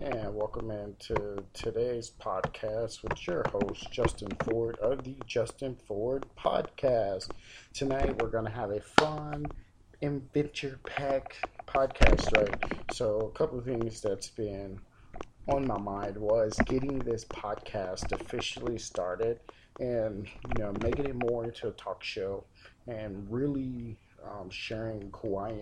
and welcome into today's podcast with your host, Justin Ford of the Justin Ford Podcast. Tonight, we're going to have a fun, adventure pack podcast, right? So, a couple of things that's been on my mind was getting this podcast officially started and, you know, making it more into a talk show and really um, sharing who I am